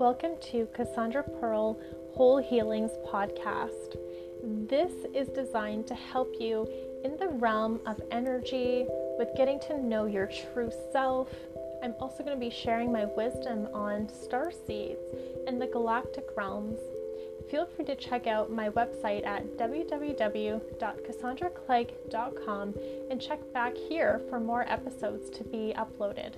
Welcome to Cassandra Pearl Whole Healings podcast. This is designed to help you in the realm of energy with getting to know your true self. I'm also going to be sharing my wisdom on star seeds and the galactic realms. Feel free to check out my website at www.cassandraclegg.com and check back here for more episodes to be uploaded.